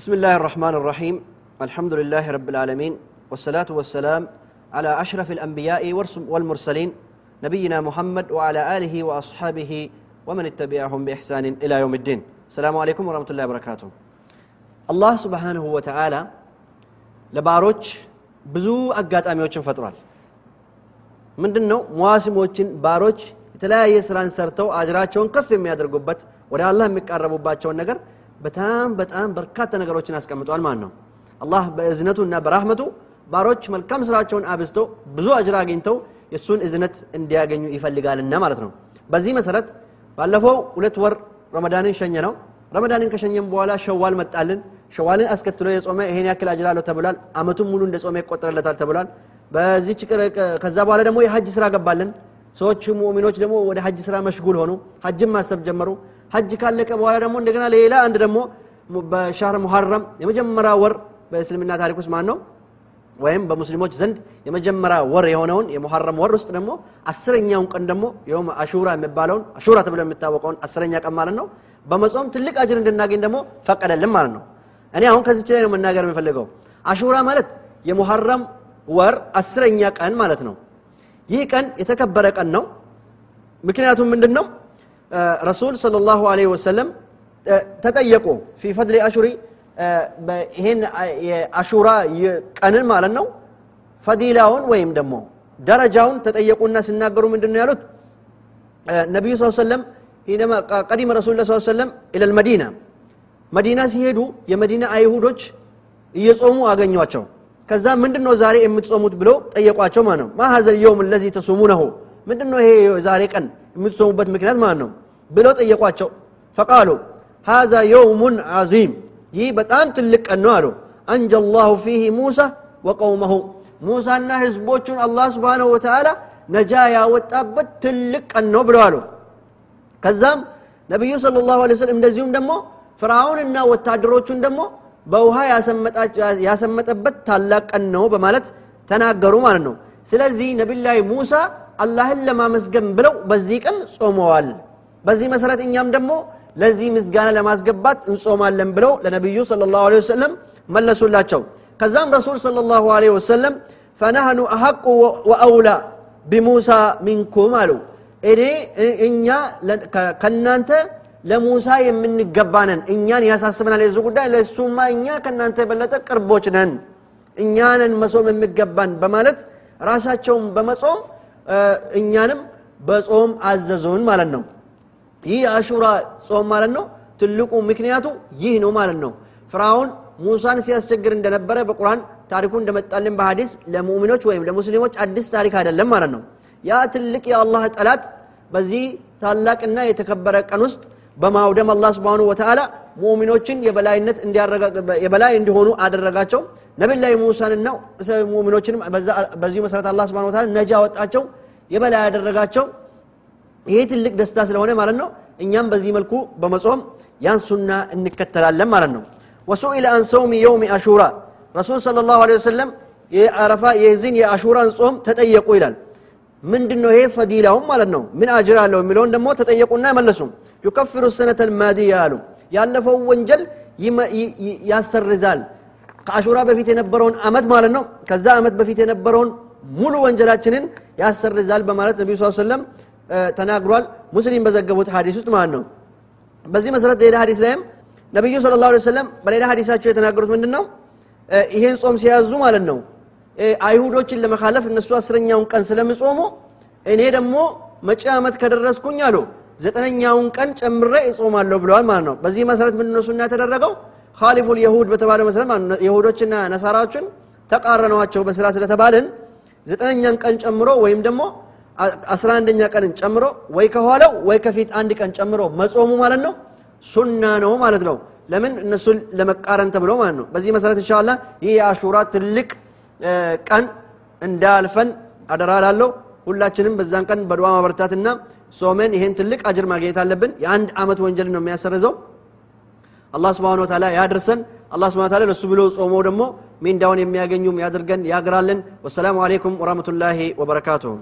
بسم الله الرحمن الرحيم الحمد لله رب العالمين والصلاة والسلام على أشرف الأنبياء والمرسلين نبينا محمد وعلى آله وأصحابه ومن اتبعهم بإحسان إلى يوم الدين السلام عليكم ورحمة الله وبركاته الله سبحانه وتعالى ለባሮች ብዙ አጋጣሚዎችን ፈጥሯል ምንድን ነው መዋሲሞችን ባሮች የተለያየ ስራን ሰርተው አጅራቸውን ከፍ የሚያደርጉበት ወደ አላህ የሚቃረቡባቸውን ነገር በጣም በጣም በርካታ ነገሮችን አስቀምጧል ማለት ነው። አላህ በእዝነቱ እና በራህመቱ ባሮች መልካም ስራቸውን አብዝተው ብዙ አጅር አግኝተው የእሱን እዝነት እንዲያገኙ ይፈልጋልና ማለት ነው። በዚህ መሰረት ባለፈው ሁለት ወር ረመዳንን ሸኘ ነው። ረመዳንን ከሸኘም በኋላ ሸዋል መጣልን። ሸዋልን አስከትሎ የጾመ ይሄን ያክል አጅር አለው ተብሏል። አመቱን ሙሉ እንደ ጾመ ይቆጠርለታል ተብሏል። በዚች ከዛ በኋላ ደግሞ የሀጅ ስራ ገባልን። ሰዎች ሙእሚኖች ደግሞ ወደ ሀጅ ስራ መሽጉል ሆኑ። ሀጅን ማሰብ ጀመሩ ሀጅ ካለቀ በኋላ ደግሞ እንደገና ሌላ አንድ ደግሞ በሻህር ሙሐረም የመጀመሪያ ወር በእስልምና ታሪክ ውስጥ ማን ነው ወይም በሙስሊሞች ዘንድ የመጀመሪያ ወር የሆነውን የሙሐረም ወር ውስጥ ደግሞ አስረኛውን ቀን ደግሞ የውም አሹራ የሚባለውን አሹራ ተብሎ የሚታወቀውን አስረኛ ቀን ማለት ነው። በመጾም ትልቅ አጅር እንድናገኝ ደግሞ ፈቀደልን ማለት ነው። እኔ አሁን ከዚች ላይ ነው መናገር የሚፈልገው አሹራ ማለት የሙሐረም ወር አስረኛ ቀን ማለት ነው። ይህ ቀን የተከበረ ቀን ነው። ምክንያቱም ምንድን ነው ረሱል ሰለላሁ ዐለይሂ ወሰለም ተጠየቁ። ፊ ፈድሊ አሹሪ ይህን የአሹራ ቀንን ማለት ነው። ፈዲላውን ወይም ደግሞ ደረጃውን ተጠየቁና ሲናገሩ ምንድን ነው ያሉት ነቢዩ ስ ሰለም ቀዲመ ረሱል ስ ሰለም ኢለል መዲና። መዲና ሲሄዱ የመዲና አይሁዶች እየጾሙ አገኟቸው። ከዛ ምንድን ነው ዛሬ የምትጾሙት ብሎ ጠየቋቸው ማለት ነው። ማ ሀዘ ልየውም ለዚ ተሱሙነሁ? ምንድን ነው ይሄ ዛሬ ቀን የምትጾሙበት ምክንያት ማለት ነው? ብሎ ጠየቋቸው። ፈቃሉ ሀዛ የውሙን ዓዚም. ይህ በጣም ትልቅ ቀን ነው አሉ። አንጀ ላሁ ፊህ ሙሳ ወቀውመሁ. ሙሳና ህዝቦቹን አላህ ስብሓንሁ ወተዓላ ነጃ ያወጣበት ትልቅ ቀን ነው ብለው አሉ። ከዛም ነቢዩ ስለ ላሁ ሰለም እንደዚሁም ደግሞ ፍርአውንና ወታደሮቹን ደግሞ በውሃ ያሰመጠበት ታላቅ ቀን ነው በማለት ተናገሩ ማለት ነው። ስለዚህ ነቢላይ ሙሳ አላህን ለማመስገን ብለው በዚህ ቀን ጾመዋል በዚህ መሰረት እኛም ደግሞ ለዚህ ምስጋና ለማስገባት እንጾማለን ብለው ለነቢዩ ስለ ላሁ ወሰለም መለሱላቸው። ከዛም ረሱል ስለ ላሁ ወሰለም ፈነህኑ አሐቁ ወአውላ ቢሙሳ ሚንኩም አሉ። እኔ እኛ ከእናንተ ለሙሳ የምንገባ ነን። እኛን ያሳስበናል የዚህ ጉዳይ። ለእሱማ እኛ ከእናንተ የበለጠ ቅርቦች ነን። እኛንን መጾም የሚገባን በማለት ራሳቸውን በመጾም እኛንም በጾም አዘዙን ማለት ነው ይህ አሹራ ጾም ማለት ነው። ትልቁ ምክንያቱ ይህ ነው ማለት ነው። ፍራውን ሙሳን ሲያስቸግር እንደነበረ በቁርአን ታሪኩ እንደመጣልን በሀዲስ ለሙእሚኖች ወይም ለሙስሊሞች አዲስ ታሪክ አይደለም ማለት ነው። ያ ትልቅ የአላህ ጠላት በዚህ ታላቅና የተከበረ ቀን ውስጥ በማውደም አላህ ስብሓኑ ወተዓላ ሙእሚኖችን የበላይነት የበላይ እንዲሆኑ አደረጋቸው። ነቢላይ ሙሳንና ሙእሚኖችንም በዚሁ መሰረት አላህ ወተዓላ ነጃ ወጣቸው የበላይ ያደረጋቸው ይሄ ትልቅ ደስታ ስለሆነ ማለት ነው። እኛም በዚህ መልኩ በመጾም ያን ሱና እንከተላለን ማለት ነው። ወሱኢለ አን ሰውሚ የውሚ አሹራ። ረሱል ስለ ላሁ ወሰለም የአረፋ የዚህን የአሹራን ጾም ተጠየቁ ይላል። ምንድን ነው ይሄ ፈዲላውም ማለት ነው? ምን አጅር አለው የሚለውን ደግሞ ተጠየቁና መለሱም ዩከፍሩ ሰነተ ልማዲያ አሉ ያለፈው ወንጀል ያሰርዛል። ከአሹራ በፊት የነበረውን አመት ማለት ነው። ከዛ አመት በፊት የነበረውን ሙሉ ወንጀላችንን ያሰርዛል በማለት ነቢዩ ስ ሰለም ተናግሯል። ሙስሊም በዘገቡት ሀዲስ ውስጥ ማለት ነው። በዚህ መሰረት ሌላ ሀዲስ ላይም ነቢዩ ስለ ላሁ ሰለም በሌላ ሀዲሳቸው የተናገሩት ምንድን ነው ይሄን ጾም ሲያዙ ማለት ነው። አይሁዶችን ለመካለፍ እነሱ አስረኛውን ቀን ስለምጾሙ እኔ ደግሞ መጪ ዓመት ከደረስኩኝ አሉ ዘጠነኛውን ቀን ጨምሬ እጾማለሁ ብለዋል ማለት ነው። በዚህ መሰረት ምንድነው የተደረገው? ካሊፉ የሁድ በተባለ መሰረት የሁዶችና ነሳራዎችን ተቃረነዋቸው በስራ ስለተባልን ዘጠነኛን ቀን ጨምሮ ወይም ደግሞ አስራ አንደኛ ቀንን ጨምሮ ወይ ከኋላው ወይ ከፊት አንድ ቀን ጨምሮ መጾሙ ማለት ነው ሱና ነው ማለት ነው። ለምን? እነሱን ለመቃረን ተብሎ ማለት ነው። በዚህ መሰረት እንሻላ ይህ የአሹራ ትልቅ ቀን እንዳልፈን አደራ ላለው ሁላችንም በዛን ቀን በድዋ ማበረታትና ጾመን ይሄን ትልቅ አጅር ማግኘት አለብን። የአንድ አመት ወንጀል ነው የሚያሰርዘው። አላህ ስብሓን ወተላ ያድርሰን። አላህ ስብሓን ታላ ለሱ ብሎ ጾመው ደግሞ ሚንዳውን የሚያገኙም ያድርገን ያግራለን ወሰላሙ አሌይኩም ወራህመቱላሂ ወበረካቱሁ